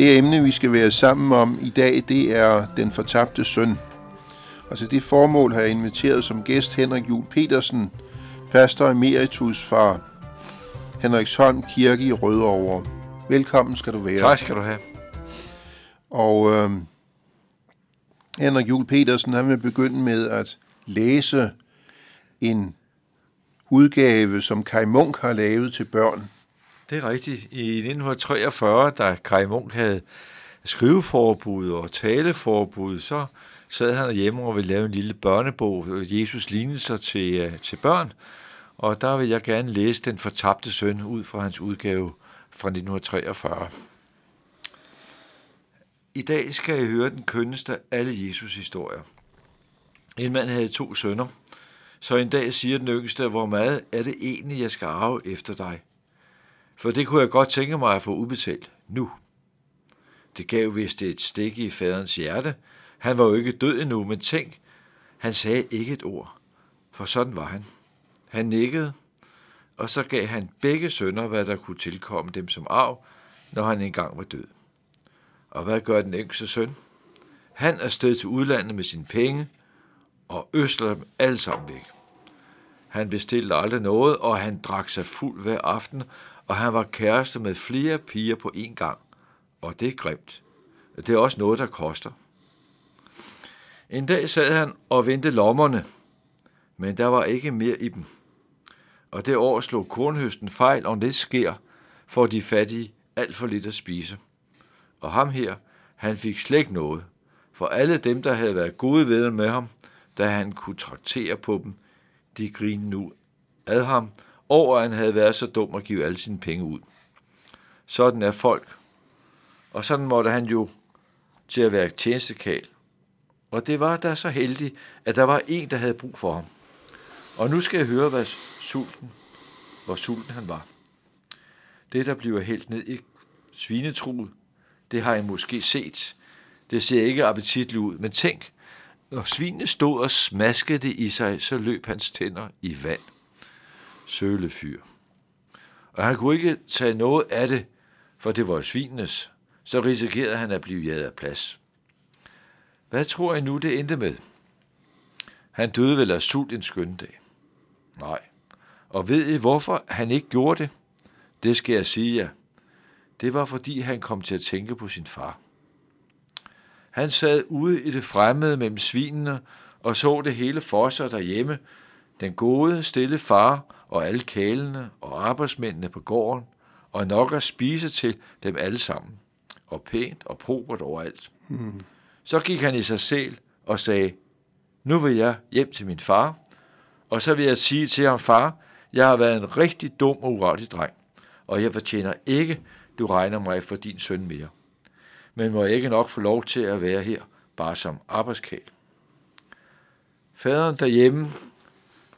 Det emne, vi skal være sammen om i dag, det er den fortabte søn. Og til det formål har jeg inviteret som gæst Henrik Jul Petersen, pastor emeritus fra Henriksholm Kirke i Rødovre. Velkommen skal du være. Tak skal du have. Og øh, Henrik Jul Petersen, han vil begynde med at læse en udgave, som Kai Munk har lavet til børn. Det er rigtigt. I 1943, da Kai Munk havde skriveforbud og taleforbud, så sad han hjemme og ville lave en lille børnebog, Jesus lignelser til, øh, til børn. Og der vil jeg gerne læse Den fortabte søn ud fra hans udgave fra 1943. I dag skal jeg høre den kønneste af alle Jesus historier. En mand havde to sønner, så en dag siger den yngste, hvor meget er det egentlig, jeg skal arve efter dig? For det kunne jeg godt tænke mig at få udbetalt nu. Det gav vist et stik i faderens hjerte. Han var jo ikke død endnu, men tænk, han sagde ikke et ord, for sådan var han. Han nikkede, og så gav han begge sønner, hvad der kunne tilkomme dem som arv, når han engang var død. Og hvad gør den yngste søn? Han er sted til udlandet med sine penge og øsler dem alle sammen væk. Han bestilte aldrig noget, og han drak sig fuld hver aften, og han var kæreste med flere piger på én gang. Og det er grimt. Det er også noget, der koster. En dag sad han og vendte lommerne, men der var ikke mere i dem. Og det år slog kornhøsten fejl, og det sker, for de fattige alt for lidt at spise. Og ham her, han fik slet ikke noget, for alle dem, der havde været gode ved med ham, da han kunne traktere på dem, de grinede nu ad ham, over at han havde været så dum at give alle sine penge ud. Sådan er folk. Og sådan måtte han jo til at være tjenestekal. Og det var da så heldigt, at der var en, der havde brug for ham. Og nu skal jeg høre, hvad sulten, hvor sulten han var. Det, der bliver helt ned i svinetruet, det har I måske set. Det ser ikke appetitligt ud, men tænk, når svinene stod og smaskede i sig, så løb hans tænder i vand. Sølefyr. Og han kunne ikke tage noget af det, for det var svinenes. Så risikerede han at blive jaget af plads. Hvad tror I nu, det endte med? Han døde vel af sult en skøn dag. Nej. Og ved I, hvorfor han ikke gjorde det? Det skal jeg sige jer. Det var, fordi han kom til at tænke på sin far. Han sad ude i det fremmede mellem svinene og så det hele for sig derhjemme. Den gode, stille far og alle kælene og arbejdsmændene på gården, og nok at spise til dem alle sammen, og pænt og probert overalt. Mm. Så gik han i sig selv og sagde, nu vil jeg hjem til min far, og så vil jeg sige til ham, far, jeg har været en rigtig dum og urettig dreng, og jeg fortjener ikke, du regner mig for din søn mere men må jeg ikke nok få lov til at være her, bare som arbejdskæl. Faderen derhjemme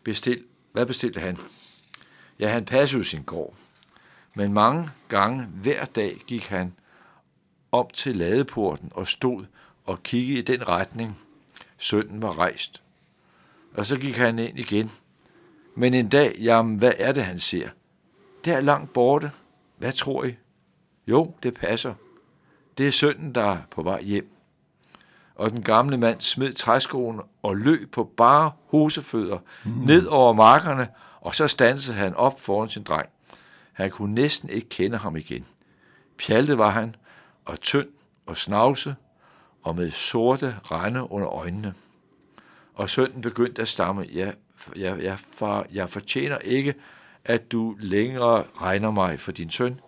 bestil, hvad bestilte han? Ja, han passede sin gård. Men mange gange hver dag gik han op til ladeporten og stod og kiggede i den retning, sønnen var rejst. Og så gik han ind igen. Men en dag, jamen, hvad er det, han ser? Det er langt borte. Hvad tror I? Jo, det passer. Det er sønnen, der er på vej hjem. Og den gamle mand smed træskoen og løb på bare hosefødder mm. ned over markerne, og så stansede han op foran sin dreng. Han kunne næsten ikke kende ham igen. Pjaltet var han, og tynd og snavse, og med sorte rande under øjnene. Og sønnen begyndte at stamme, ja, ja, ja, far, jeg fortjener ikke, at du længere regner mig for din søn.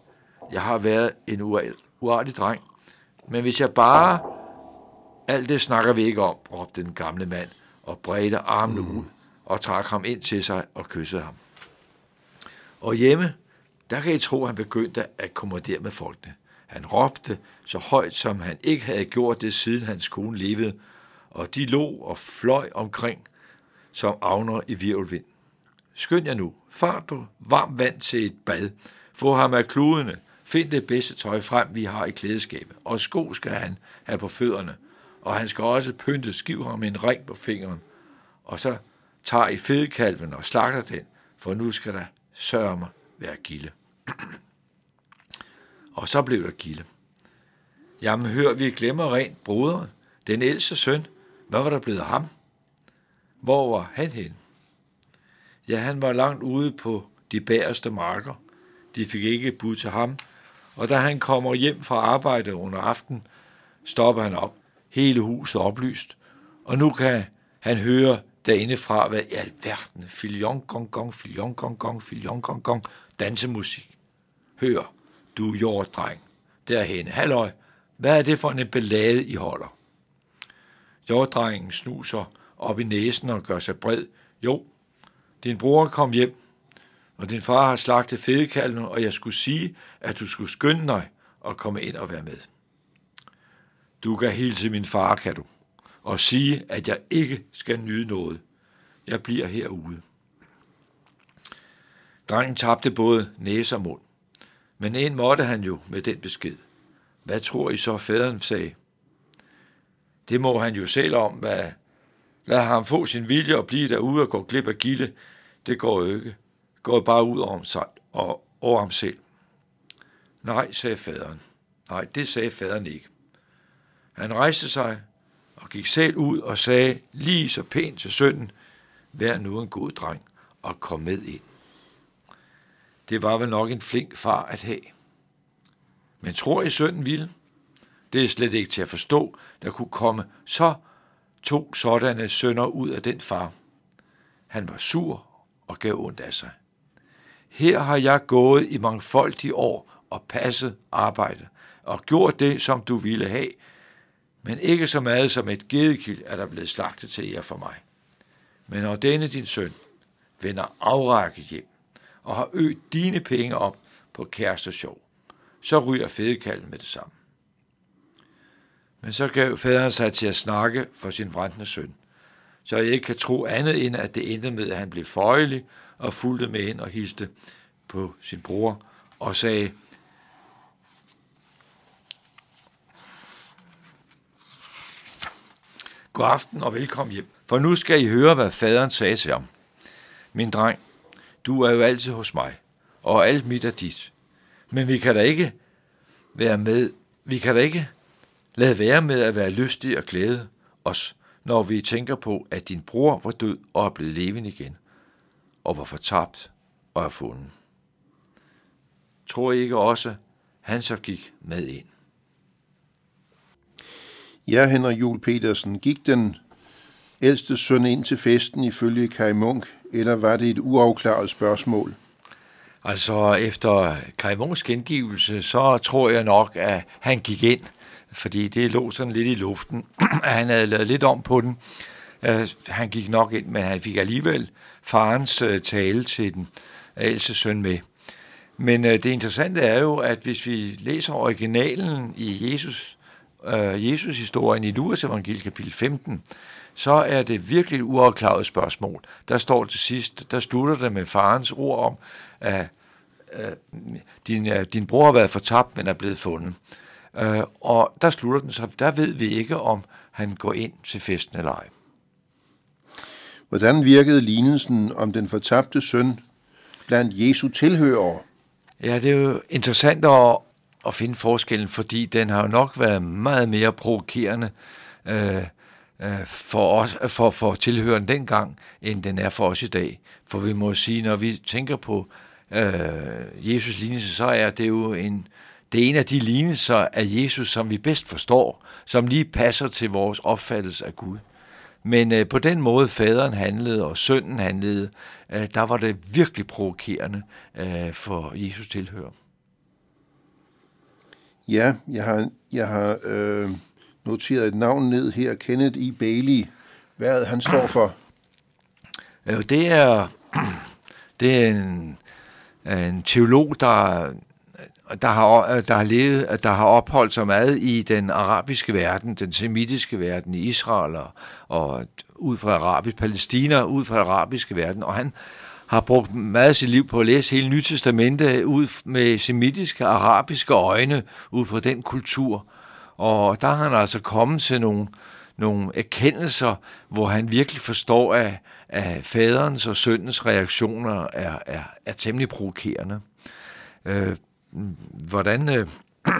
Jeg har været en uartig dreng, men hvis jeg bare... Alt det snakker vi ikke om, råbte den gamle mand og bredte armene mm. ud og trak ham ind til sig og kyssede ham. Og hjemme, der kan I tro, at han begyndte at kommandere med folkene. Han råbte så højt, som han ikke havde gjort det, siden hans kone levede, og de lå og fløj omkring som avner i virvelvind. Skynd jer nu, fart på varmt vand til et bad, få ham af kludene, Find det bedste tøj frem, vi har i klædeskabet, og sko skal han have på fødderne, og han skal også pynte skiv ham en ring på fingeren, og så tager I fedekalven og slagter den, for nu skal der sørge mig være gilde. og så blev der gilde. Jamen hør, vi glemmer rent broderen, den ældste søn. Hvad var der blevet af ham? Hvor var han hen? Ja, han var langt ude på de bæreste marker. De fik ikke bud til ham, og da han kommer hjem fra arbejde under aften, stopper han op. Hele huset oplyst, og nu kan han høre derindefra, hvad i alverden, filion gong gong, filion gong gong, filion gong gong, dansemusik. Hør, du jorddreng, derhen, halløj, hvad er det for en ballade, I holder? Jorddrengen snuser op i næsen og gør sig bred. Jo, din bror kom hjem, og din far har slagtet fedekalven, og jeg skulle sige, at du skulle skynde dig og komme ind og være med. Du kan hilse min far, kan du, og sige, at jeg ikke skal nyde noget. Jeg bliver herude. Drengen tabte både næse og mund, men en måtte han jo med den besked. Hvad tror I så, faderen sagde? Det må han jo selv om, hvad... Lad ham få sin vilje og blive derude og gå glip af gilde. Det går jo ikke. Det går bare ud over, sig og over ham selv. Nej, sagde faderen. Nej, det sagde faderen ikke. Han rejste sig og gik selv ud og sagde lige så pænt til sønnen, vær nu en god dreng og kom med ind. Det var vel nok en flink far at have. Men tror I sønnen ville? Det er slet ikke til at forstå, der kunne komme så to sådanne sønner ud af den far. Han var sur og gav ondt af sig. Her har jeg gået i mangfoldige år og passet arbejde og gjort det, som du ville have, men ikke så meget som et gedekild er der blevet slagtet til jer for mig. Men når denne din søn vender afrækket hjem og har øget dine penge op på kærestesjov, så ryger fedekalden med det samme. Men så gav faderen sig til at snakke for sin brændende søn, så jeg ikke kan tro andet end, at det endte med, at han blev føjelig og fulgte med ind og hilste på sin bror og sagde, God aften og velkommen hjem, for nu skal I høre, hvad faderen sagde til ham. Min dreng, du er jo altid hos mig, og alt mit er dit. Men vi kan da ikke være med, vi kan da ikke lade være med at være lystige og glæde os, når vi tænker på, at din bror var død og er blevet levende igen, og var fortabt og er fundet. Tror I ikke også, han så gik med ind? Ja, Henrik Jul Petersen, gik den ældste søn ind til festen ifølge Kai Munk, eller var det et uafklaret spørgsmål? Altså, efter Kai Munks gengivelse, så tror jeg nok, at han gik ind, fordi det lå sådan lidt i luften, at han havde lavet lidt om på den. Uh, han gik nok ind, men han fik alligevel farens uh, tale til den ældste søn med. Men uh, det interessante er jo, at hvis vi læser originalen i Jesus, uh, Jesus-historien i Lukas evangeliet kapitel 15, så er det virkelig et uafklaret spørgsmål. Der står til sidst, der slutter det med farens ord om, at uh, din, uh, din bror har været fortabt, men er blevet fundet. Uh, og der slutter den, så der ved vi ikke, om han går ind til festen eller ej. Hvordan virkede lignelsen om den fortabte søn blandt Jesu tilhørere? Ja, det er jo interessant at, at finde forskellen, fordi den har jo nok været meget mere provokerende øh, øh, for, os, for, for tilhøren dengang, end den er for os i dag. For vi må sige, når vi tænker på øh, Jesus lignelse, så er det jo en, det er en af de lignelser af Jesus, som vi bedst forstår, som lige passer til vores opfattelse af Gud. Men øh, på den måde faderen handlede og sønnen handlede, øh, der var det virkelig provokerende øh, for Jesus tilhører. Ja, jeg har, jeg har øh, noteret et navn ned her, Kenneth E. Bailey. Hvad er han står for? Øh, det er, det er en, en teolog, der der har, der har levet, der har opholdt sig meget i den arabiske verden, den semitiske verden i Israel og, og ud fra arabisk Palæstina, ud fra arabiske verden, og han har brugt meget af sit liv på at læse hele Nytestamentet ud med semitiske, arabiske øjne, ud fra den kultur. Og der har han altså kommet til nogle, nogle erkendelser, hvor han virkelig forstår, at, at faderens og søndens reaktioner er, er, er temmelig provokerende. Øh, hvordan, øh,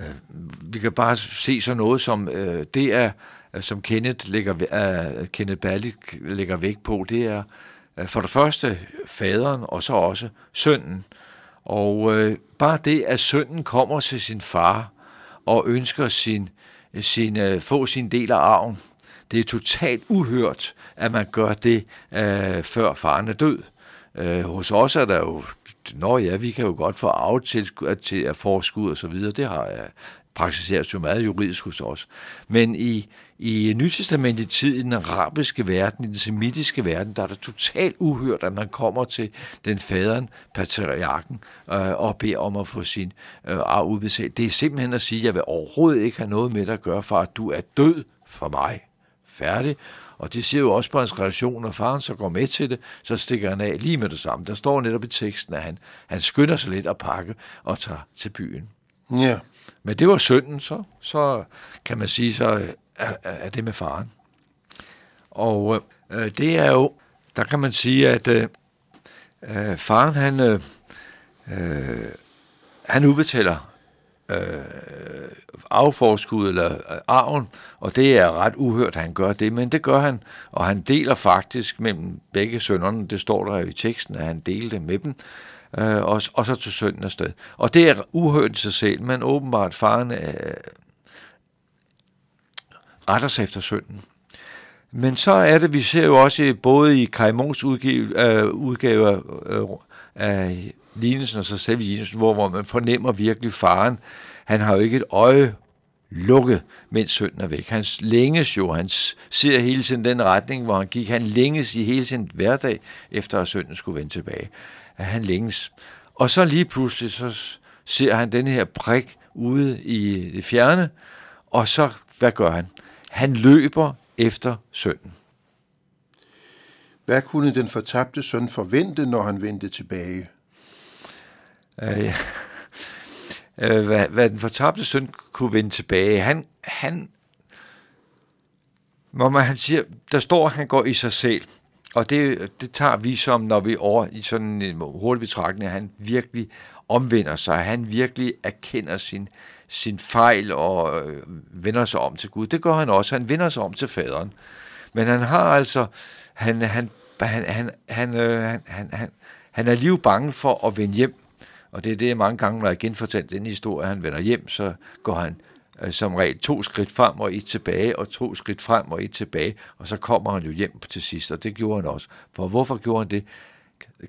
øh, vi kan bare se sådan noget som, øh, det er, Øh, som Kenneth, lægger, uh, Kenneth Ballik lægger vægt på, det er uh, for det første faderen, og så også sønnen. Og uh, bare det, at sønnen kommer til sin far og ønsker sin, sin, uh, få sin del af arven, det er totalt uhørt, at man gør det, uh, før faren er død. Øh, hos os er der jo, nå ja, vi kan jo godt få arv til, til at forskud og så videre, det har jeg praktiseres jo meget juridisk hos os. Men i, i Nytestamentet tid, i den arabiske verden, i den semitiske verden, der er det totalt uhørt, at man kommer til den faderen, patriarken, øh, og beder om at få sin øh, arv udbetalt. Det er simpelthen at sige, at jeg vil overhovedet ikke have noget med dig at gøre, for at du er død for mig. Færdig. Og det siger jo også på hans relation, når faren så går med til det, så stikker han af lige med det samme. Der står netop i teksten, at han, han skynder sig lidt at pakke og tager til byen. Ja. Men det var sønnen, så, så kan man sige, så er, af det med faren. Og øh, øh, det er jo, der kan man sige, at øh, øh faren, han, øh, øh, han udbetaler øh, afforskud eller øh, arven, og det er ret uhørt, at han gør det, men det gør han, og han deler faktisk mellem begge sønnerne, det står der jo i teksten, at han delte med dem, øh, og, og så til sønnen afsted. Og det er uhørt i sig selv, men åbenbart faren øh, retter sig efter synden. Men så er det, vi ser jo også både i Kajmons udgave, øh, udgave øh, af lignelsen og så selv lignelsen, hvor, hvor man fornemmer virkelig faren. Han har jo ikke et øje lukket, mens synden er væk. Han længes jo, han ser hele tiden den retning, hvor han gik. Han længes i hele sin hverdag, efter at synden skulle vende tilbage. At Han længes. Og så lige pludselig, så ser han den her prik ude i det fjerne, og så, hvad gør han? Han løber efter sønnen. Hvad kunne den fortabte søn forvente, når han vendte tilbage? Øh, øh, hvad, hvad den fortabte søn kunne vende tilbage. Han, han, hvor man, han siger, der står, at han går i sig selv. Og det, det tager vi som, når vi over i sådan en hurtig betragtning, at han virkelig omvender sig, han virkelig erkender sin, sin fejl og øh, vender sig om til Gud. Det gør han også. Han vender sig om til faderen. Men han har altså, han, han, han, han, han, øh, han, han, han, han er lige bange for at vende hjem. Og det er det, mange gange, når jeg genfortalt den historie, han vender hjem, så går han øh, som regel to skridt frem og et tilbage, og to skridt frem og et tilbage, og så kommer han jo hjem til sidst, og det gjorde han også. For hvorfor gjorde han det?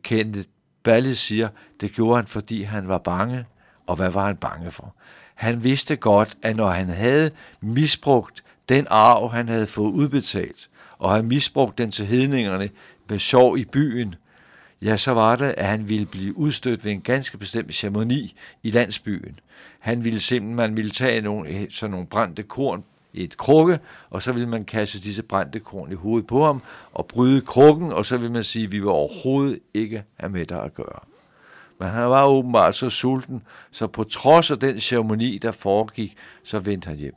Kenneth Balle siger, det gjorde han, fordi han var bange, og hvad var han bange for? Han vidste godt, at når han havde misbrugt den arv, han havde fået udbetalt, og havde misbrugt den til hedningerne med sjov i byen, ja, så var det, at han ville blive udstødt ved en ganske bestemt ceremoni i landsbyen. Han ville simpelthen, man ville tage nogle, eh, sådan nogle brændte korn i et krukke, og så ville man kaste disse brændte korn i hovedet på ham, og bryde krukken, og så ville man sige, at vi vil overhovedet ikke have med dig at gøre. Men han var åbenbart så sulten, så på trods af den ceremoni, der foregik, så vendte han hjem.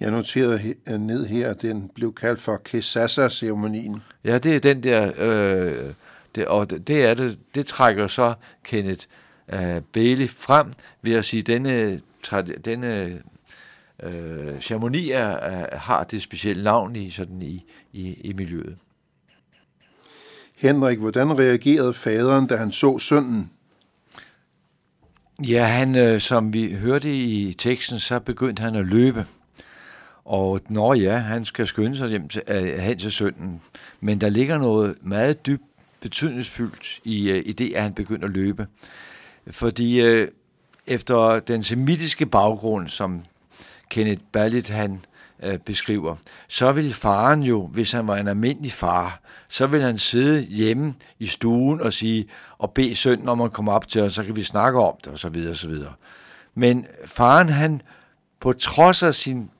Jeg noterede ned her, at den blev kaldt for Kesassa-ceremonien. Ja, det er den der, øh, det, og det, det er det, det trækker så Kenneth øh, Bailey frem ved at sige, at denne, denne øh, ceremoni er, er, har det specielle navn i, sådan i, i, i miljøet. Henrik, hvordan reagerede faderen, da han så sønnen? Ja, han, øh, som vi hørte i teksten, så begyndte han at løbe. Og når ja, han skal skynde sig hjem til, øh, hen til sønnen. Men der ligger noget meget dybt betydningsfyldt i, øh, i det, at han begynder at løbe. Fordi øh, efter den semitiske baggrund, som Kenneth Ballit han øh, beskriver, så vil faren jo, hvis han var en almindelig far, så vil han sidde hjemme i stuen og sige, og bede sønnen om at komme op til os, så kan vi snakke om det, og så videre, og så videre. Men faren, han, på trods af sin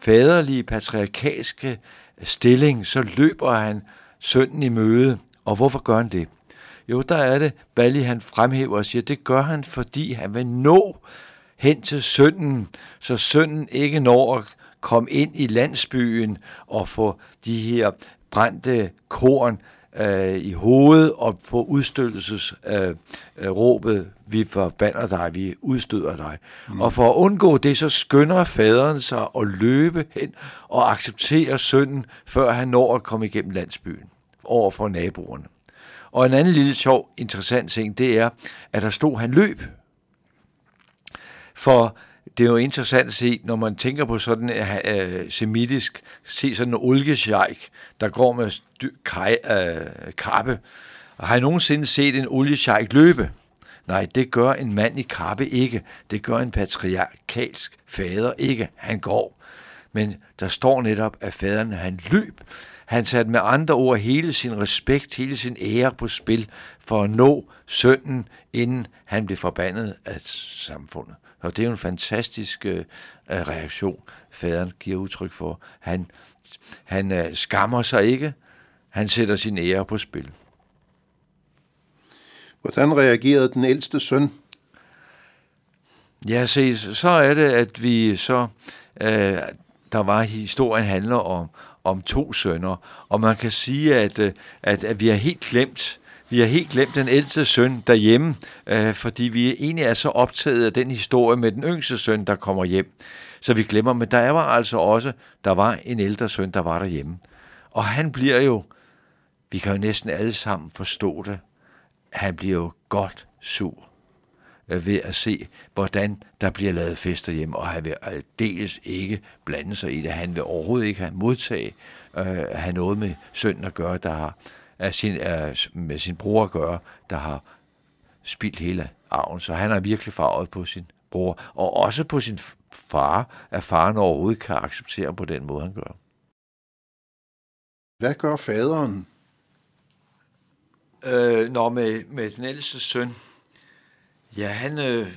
faderlige, patriarkalske stilling, så løber han sønnen i møde. Og hvorfor gør han det? Jo, der er det, Bali han fremhæver og siger, det gør han, fordi han vil nå hen til sønnen, så sønnen ikke når at komme ind i landsbyen og få de her brændte korn øh, i hovedet og få udstødelsesråbet, øh, øh, vi forbander dig, vi udstøder dig. Mm. Og for at undgå det, så skynder faderen sig at løbe hen og acceptere sønnen, før han når at komme igennem landsbyen over for naboerne. Og en anden lille sjov, interessant ting, det er, at der stod, han løb. For det er jo interessant at se, når man tænker på sådan uh, semitisk, se sådan en oliesjejk, der går med kaj, øh, uh, kappe. Har I nogensinde set en oliesjejk løbe? Nej, det gør en mand i kappe ikke. Det gør en patriarkalsk fader ikke. Han går. Men der står netop, at faderen han løb. Han satte med andre ord hele sin respekt, hele sin ære på spil for at nå sønnen, inden han blev forbandet af samfundet. Og det er jo en fantastisk øh, reaktion, faderen giver udtryk for. Han, han øh, skammer sig ikke, han sætter sin ære på spil. Hvordan reagerede den ældste søn? Ja, se, så er det, at vi så, øh, der var historien handler om, om to sønner, og man kan sige, at, øh, at, at vi har helt glemt, vi har helt glemt den ældste søn derhjemme, øh, fordi vi egentlig er så optaget af den historie med den yngste søn, der kommer hjem. Så vi glemmer, men der var altså også, der var en ældre søn, der var derhjemme. Og han bliver jo, vi kan jo næsten alle sammen forstå det, han bliver jo godt sur øh, ved at se, hvordan der bliver lavet fester hjem, og han vil aldeles ikke blande sig i det. Han vil overhovedet ikke have modtage, øh, have noget med sønnen at gøre, der har af sin, af, med sin bror at gøre, der har spildt hele arven. Så han er virkelig farvet på sin bror, og også på sin far, at faren overhovedet kan acceptere på den måde, han gør. Hvad gør faderen? Øh, når med, med den ældste søn, ja, han øh,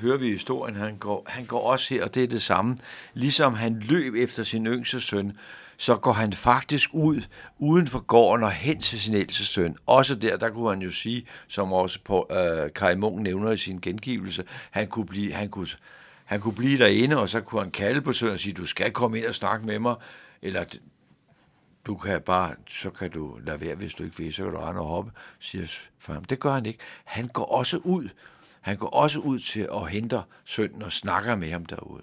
hører vi i historien, han går, han går også her, og det er det samme. Ligesom han løb efter sin yngste søn, så går han faktisk ud uden for gården og hen til sin ældste søn. Også der, der kunne han jo sige, som også på, øh, Kai Munk nævner i sin gengivelse, han kunne blive, han kunne, han kunne blive derinde, og så kunne han kalde på sønnen og sige, du skal komme ind og snakke med mig, eller du kan bare, så kan du lade være, hvis du ikke vil, så kan du rende og hoppe, siger for ham. Det gør han ikke. Han går også ud. Han går også ud til at hente sønnen og snakker med ham derude.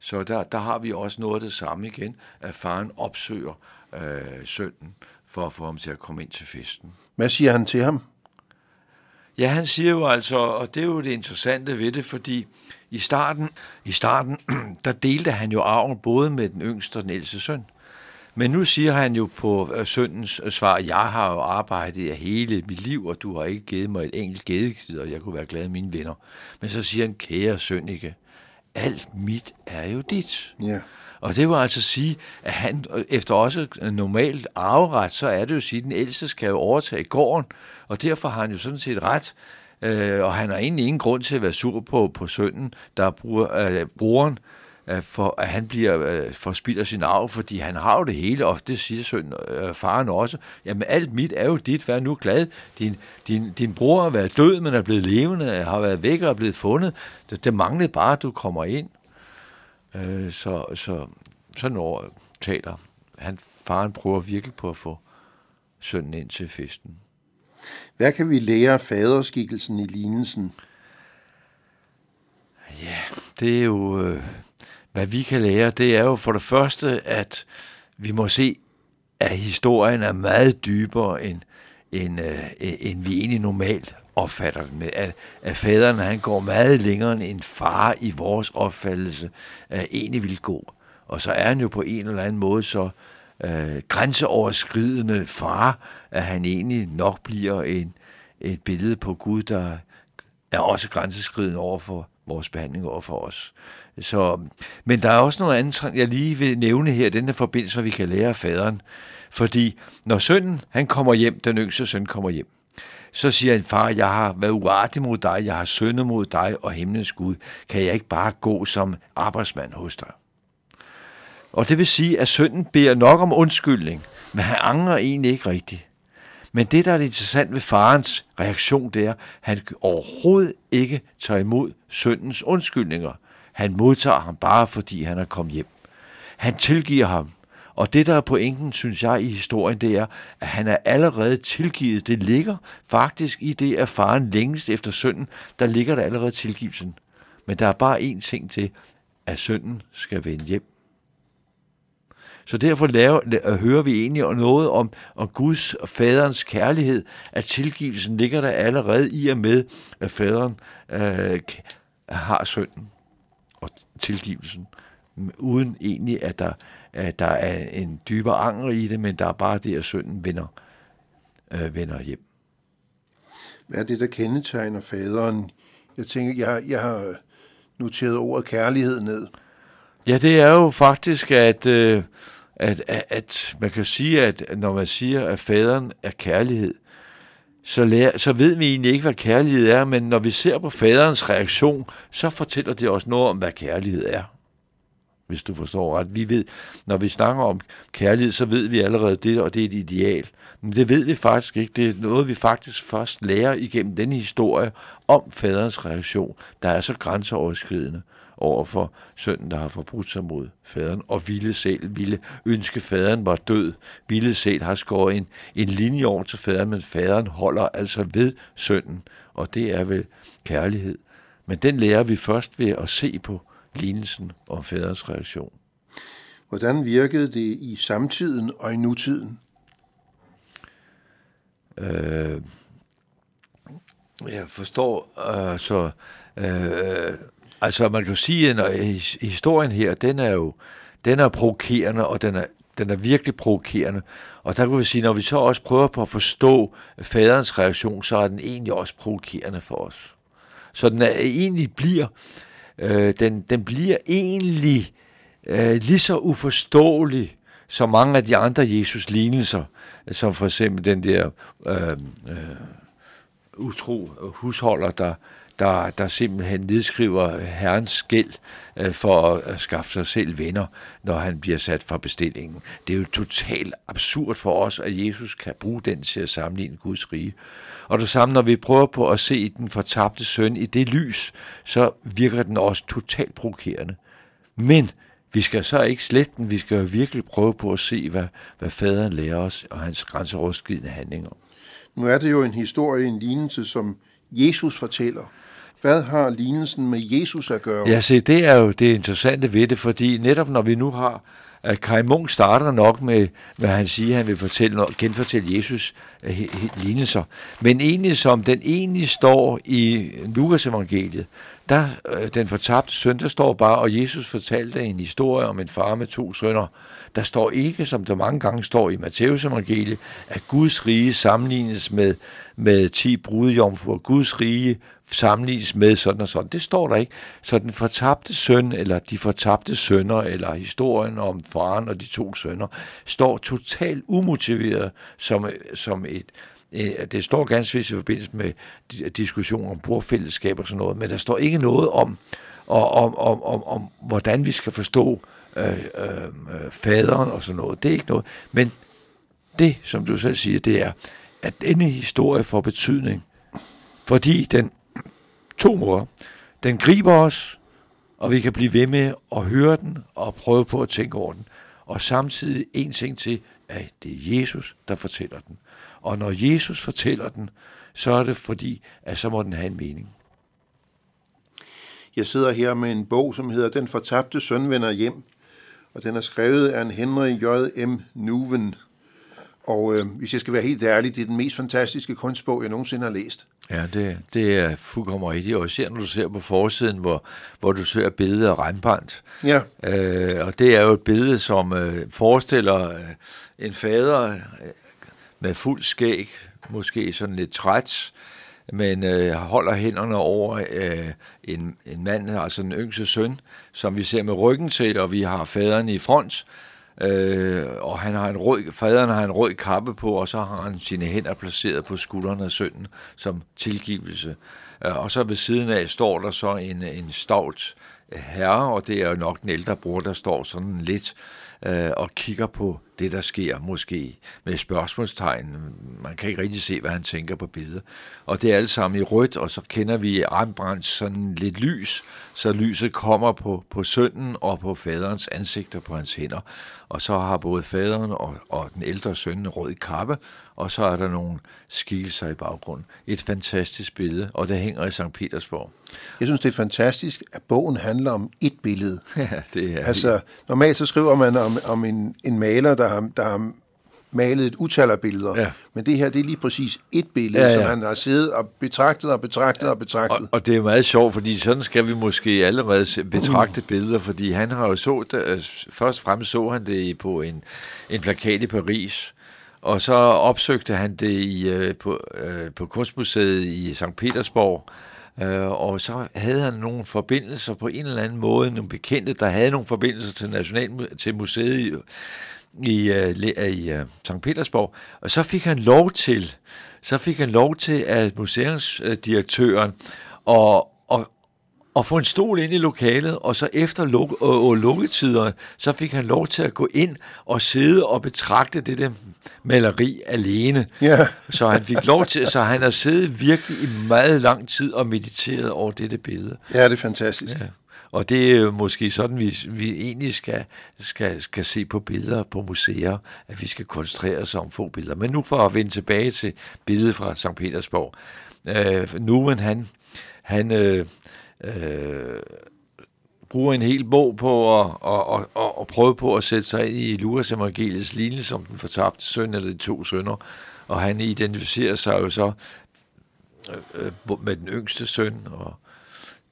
Så der, der har vi også noget af det samme igen, at faren opsøger øh, sønnen for at få ham til at komme ind til festen. Hvad siger han til ham? Ja, han siger jo altså, og det er jo det interessante ved det, fordi i starten, i starten der delte han jo arven både med den yngste og den ældste søn. Men nu siger han jo på øh, søndens øh, svar, jeg har jo arbejdet hele mit liv, og du har ikke givet mig et enkelt gædekid, og jeg kunne være glad af mine venner. Men så siger han, kære søn ikke, alt mit er jo dit. Ja. Og det vil altså sige, at han efter også normalt arveret, så er det jo sige, at den ældste skal jo overtage gården, og derfor har han jo sådan set ret. Øh, og han har egentlig ingen grund til at være sur på, på sønnen, der bruger øh, øh, for at han bliver øh, forspilder sin arv, fordi han har jo det hele, og det siger søn, øh, faren også. Jamen alt mit er jo dit, vær nu glad. Din, din, din bror har været død, men er blevet levende, har været væk og er blevet fundet. Det, det manglede bare, at du kommer ind. Øh, så, så sådan over taler han. Faren prøver virkelig på at få sønnen ind til festen. Hvad kan vi lære af faderskikkelsen i lignelsen? Ja, det er jo... Øh, hvad vi kan lære, det er jo for det første, at vi må se, at historien er meget dybere, end, end, øh, end vi egentlig normalt opfatter den med. At, at faderen han går meget længere end en far i vores opfattelse øh, egentlig vil gå. Og så er han jo på en eller anden måde så øh, grænseoverskridende far, at han egentlig nok bliver en, et billede på Gud, der er også grænseskridende over for vores behandling over for os. Så, men der er også noget andet, jeg lige vil nævne her, den her forbindelse, hvor vi kan lære af faderen. Fordi når sønnen, han kommer hjem, den yngste søn kommer hjem, så siger en far, jeg har været uartig mod dig, jeg har syndet mod dig og himlens Gud. Kan jeg ikke bare gå som arbejdsmand hos dig? Og det vil sige, at sønnen beder nok om undskyldning, men han angrer egentlig ikke rigtigt. Men det, der er interessant ved farens reaktion, det er, at han overhovedet ikke tager imod søndens undskyldninger. Han modtager ham bare, fordi han er kommet hjem. Han tilgiver ham, Og det, der er pointen, synes jeg, i historien, det er, at han er allerede tilgivet. Det ligger faktisk i det, at faren længst efter sønnen, der ligger der allerede tilgivelsen. Men der er bare én ting til, at sønnen skal vende hjem. Så derfor laver, øh, hører vi egentlig noget om, om Guds og faderens kærlighed, at tilgivelsen ligger der allerede i og med, at faderen øh, har sønnen tilgivelsen, uden egentlig, at der, at der er en dybere anger i det, men der er bare det, at sønnen vender, øh, vender hjem. Hvad er det, der kendetegner faderen? Jeg tænker, jeg, jeg har noteret ordet kærlighed ned. Ja, det er jo faktisk, at, øh, at, at, at man kan sige, at når man siger, at faderen er kærlighed, så, lærer, så ved vi egentlig ikke, hvad kærlighed er, men når vi ser på faderens reaktion, så fortæller det os noget om, hvad kærlighed er. Hvis du forstår ret. Vi ved, når vi snakker om kærlighed, så ved vi allerede det, og det er et ideal. Men det ved vi faktisk ikke. Det er noget, vi faktisk først lærer igennem den historie om faderens reaktion, der er så grænseoverskridende over for sønnen, der har forbrudt sig mod faderen, og ville selv ville ønske, faderen var død. Ville selv har skåret en, en linje over til faderen, men faderen holder altså ved sønnen, og det er vel kærlighed. Men den lærer vi først ved at se på lignelsen om faderens reaktion. Hvordan virkede det i samtiden og i nutiden? Øh, jeg forstår, altså, øh, altså man kan sige, at historien her, den er jo den er provokerende, og den er, den er virkelig provokerende. Og der kan vi sige, når vi så også prøver på at forstå faderens reaktion, så er den egentlig også provokerende for os. Så den er, egentlig bliver, øh, den, den bliver egentlig øh, lige så uforståelig som mange af de andre Jesus-lignelser, som for eksempel den der øh, øh, utro husholder, der, der, der simpelthen nedskriver herrens skæld øh, for at skaffe sig selv venner, når han bliver sat fra bestillingen. Det er jo totalt absurd for os, at Jesus kan bruge den til at sammenligne Guds rige. Og det samme, når vi prøver på at se den fortabte søn i det lys, så virker den også totalt provokerende. Men vi skal så ikke slette den, vi skal jo virkelig prøve på at se, hvad, hvad faderen lærer os og hans grænseoverskridende handlinger. Nu er det jo en historie, en lignelse, som Jesus fortæller. Hvad har lignelsen med Jesus at gøre? Ja, se, det er jo det interessante ved det, fordi netop når vi nu har, at Kai Munk starter nok med, hvad han siger, han vil fortælle, genfortælle Jesus øh, lignelser, men egentlig som den egentlig står i Lukas evangeliet, der, øh, den fortabte søn, der står bare, og Jesus fortalte en historie om en far med to sønner. Der står ikke, som der mange gange står i Matteus evangeliet, at Guds rige sammenlignes med, med ti brudjomfruer. Guds rige sammenlignes med sådan og sådan. Det står der ikke. Så den fortabte søn, eller de fortabte sønner, eller historien om faren og de to sønner, står totalt umotiveret som, som et, øh, det står ganske vist i forbindelse med diskussioner om bordfællesskab og sådan noget, men der står ikke noget om, om, om, om, om hvordan vi skal forstå øh, øh, øh, faderen og sådan noget. Det er ikke noget. Men det, som du selv siger, det er, at denne historie får betydning, fordi den to måder, den griber os, og vi kan blive ved med at høre den og prøve på at tænke over den. Og samtidig en ting til, at det er Jesus, der fortæller den. Og når Jesus fortæller den, så er det fordi, at så må den have en mening. Jeg sidder her med en bog, som hedder Den fortabte søn vender hjem, og den er skrevet af en Henry J. M. Nuven. Og øh, hvis jeg skal være helt ærlig, det er den mest fantastiske kunstbog, jeg nogensinde har læst. Ja, det, det er fuldkommen rigtigt. Og især når du ser på forsiden, hvor, hvor du ser billedet af Rembrandt. Ja. Øh, og det er jo et billede, som øh, forestiller øh, en fader, med fuld skæg, måske sådan lidt træt, men øh, holder hænderne over øh, en, en mand, altså en yngste søn, som vi ser med ryggen til, og vi har faderen i front, øh, Øh, og han har en rød, faderen har en rød kappe på, og så har han sine hænder placeret på skuldrene af sønnen som tilgivelse. Øh, og så ved siden af står der så en, en stolt øh, herre, og det er jo nok den ældre bror, der står sådan lidt øh, og kigger på det, der sker måske med spørgsmålstegn. Man kan ikke rigtig se, hvad han tænker på billedet. Og det er alt sammen i rødt, og så kender vi Rembrandt sådan lidt lys, så lyset kommer på, på sønnen og på faderens ansigter på hans hænder. Og så har både faderen og, og den ældre søn en rød kappe, og så er der nogle skikkelser i baggrunden. Et fantastisk billede, og det hænger i St. Petersborg. Jeg synes, det er fantastisk, at bogen handler om et billede. Ja, det er Altså, normalt så skriver man om, om en, en maler, der har, der har malet et utal af billeder. Ja. Men det her, det er lige præcis et billede, Ja, ja, ja. ja. som han har siddet og betragtet og betragtet og betragtet. Og, og det er meget sjovt, fordi sådan skal vi måske allerede betragte billeder, fordi han har jo så det, øh, først og fremmest så han det på en, en plakat i Paris, og så opsøgte han det i, øh, på, øh, på Kunstmuseet i St. Petersborg, øh, og så havde han nogle forbindelser på en eller anden måde, nogle bekendte, der havde nogle forbindelser til, national, til museet i, i, uh, i uh, St. Petersborg, og så fik han lov til, så fik han lov til at museumsdirektøren og, og, og få en stol ind i lokalet, og så efter luk, og, og lukketider, så fik han lov til at gå ind og sidde og betragte det der maleri alene. Ja. Så han fik lov til, så han har siddet virkelig i meget lang tid og mediteret over dette billede. Ja, det er fantastisk. Ja. Og det er måske sådan, vi, vi egentlig skal, skal, skal se på billeder på museer, at vi skal koncentrere os om få billeder. Men nu for at vende tilbage til billedet fra St. Petersborg. Øh, Nuven, han, han øh, øh, bruger en hel bog på at, at, at, at, at prøve på at sætte sig ind i Lukas evangeliets lignende som den fortabte søn eller de to sønner. Og han identificerer sig jo så øh, øh med den yngste søn, og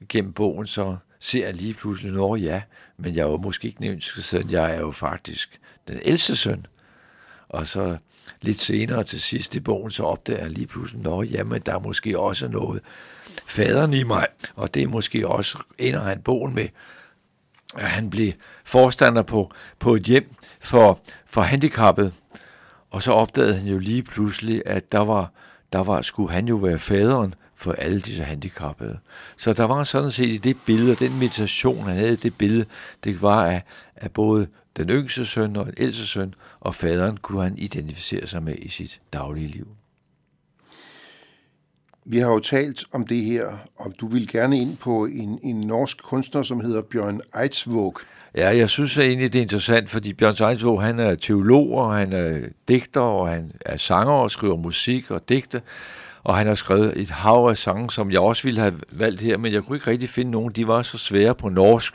gennem bogen så ser jeg lige pludselig, når ja, men jeg er jo måske ikke den yngste søn, jeg er jo faktisk den ældste søn. Og så lidt senere til sidst i bogen, så opdager jeg lige pludselig, når ja, men der er måske også noget faderen i mig, og det er måske også, ender han bogen med, at han blev forstander på, på et hjem for, for handicappede, og så opdagede han jo lige pludselig, at der var, der var, skulle han jo være faderen for alle disse handicappede. Så der var sådan set i det billede, og den meditation, han havde i det billede, det var, at, at både den yngste søn og den ældste søn og faderen kunne han identificere sig med i sit daglige liv. Vi har jo talt om det her, og du vil gerne ind på en, en norsk kunstner, som hedder Bjørn Eidsvåg. Ja, jeg synes egentlig, det er interessant, fordi Bjørn Seinsvåg, han er teolog, og han er digter, og han er sanger og skriver musik og digte, og han har skrevet et hav af sange, som jeg også ville have valgt her, men jeg kunne ikke rigtig finde nogen, de var så svære på norsk.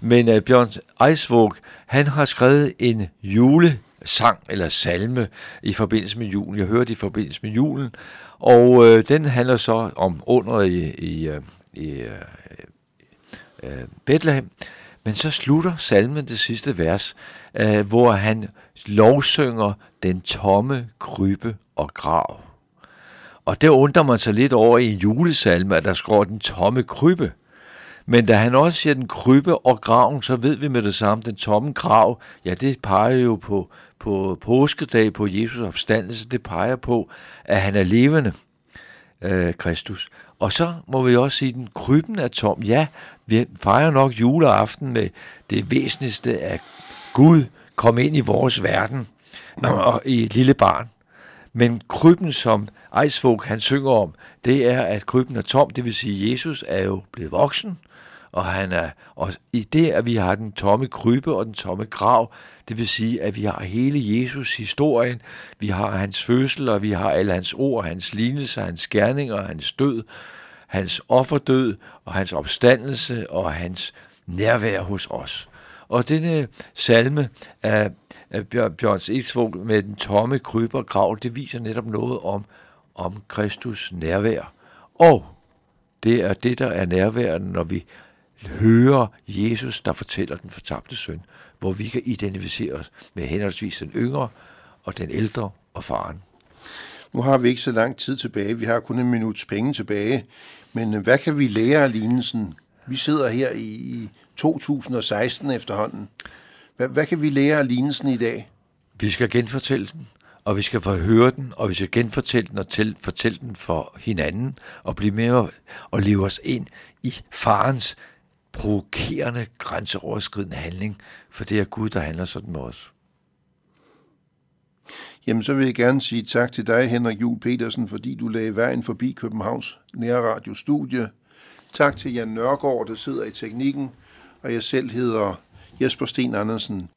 Men uh, Bjørn Eisvog, han har skrevet en julesang eller salme i forbindelse med julen. Jeg hørte i forbindelse med julen, og uh, den handler så om under i, i, uh, i uh, uh, Bethlehem. Men så slutter salmen det sidste vers, øh, hvor han lovsynger den tomme krybe og grav. Og det undrer man sig lidt over i en julesalme, at der skriver den tomme krybbe. Men da han også siger den krybbe og graven, så ved vi med det samme, den tomme grav, ja, det peger jo på, på påskedag, på Jesus opstandelse, det peger på, at han er levende, øh, Kristus. Og så må vi også sige, at den krybben er tom. Ja, vi fejrer nok juleaften med det væsentligste af Gud kom ind i vores verden og i et lille barn. Men krybben, som Eidsvåg han synger om, det er, at krybben er tom, det vil sige, at Jesus er jo blevet voksen, og, han er, og i det, at vi har den tomme krybbe og den tomme grav, det vil sige, at vi har hele Jesus historien, vi har hans fødsel, og vi har alle hans ord, hans lignelser, hans gerninger, hans død, hans offerdød, og hans opstandelse, og hans nærvær hos os. Og denne salme er Øh, Bjørns Eidsvåg med den tomme krybe og grav, det viser netop noget om, om Kristus nærvær. Og det er det, der er nærværende, når vi hører Jesus, der fortæller den fortabte søn, hvor vi kan identificere os med henholdsvis den yngre og den ældre og faren. Nu har vi ikke så lang tid tilbage. Vi har kun en minuts penge tilbage. Men øh, hvad kan vi lære af lignelsen? Vi sidder her i 2016 efterhånden. Hvad, hvad kan vi lære af lignelsen i dag? Vi skal genfortælle den, og vi skal forhøre den, og vi skal genfortælle den og til, fortælle den for hinanden, og blive med og leve os ind i farens provokerende, grænseoverskridende handling, for det er Gud, der handler sådan med os. Jamen, så vil jeg gerne sige tak til dig, Henrik Jul Petersen, fordi du lagde vejen forbi Københavns Nærradiostudie. Tak til Jan Nørgaard, der sidder i teknikken, og jeg selv hedder Jesper Sten Andersen.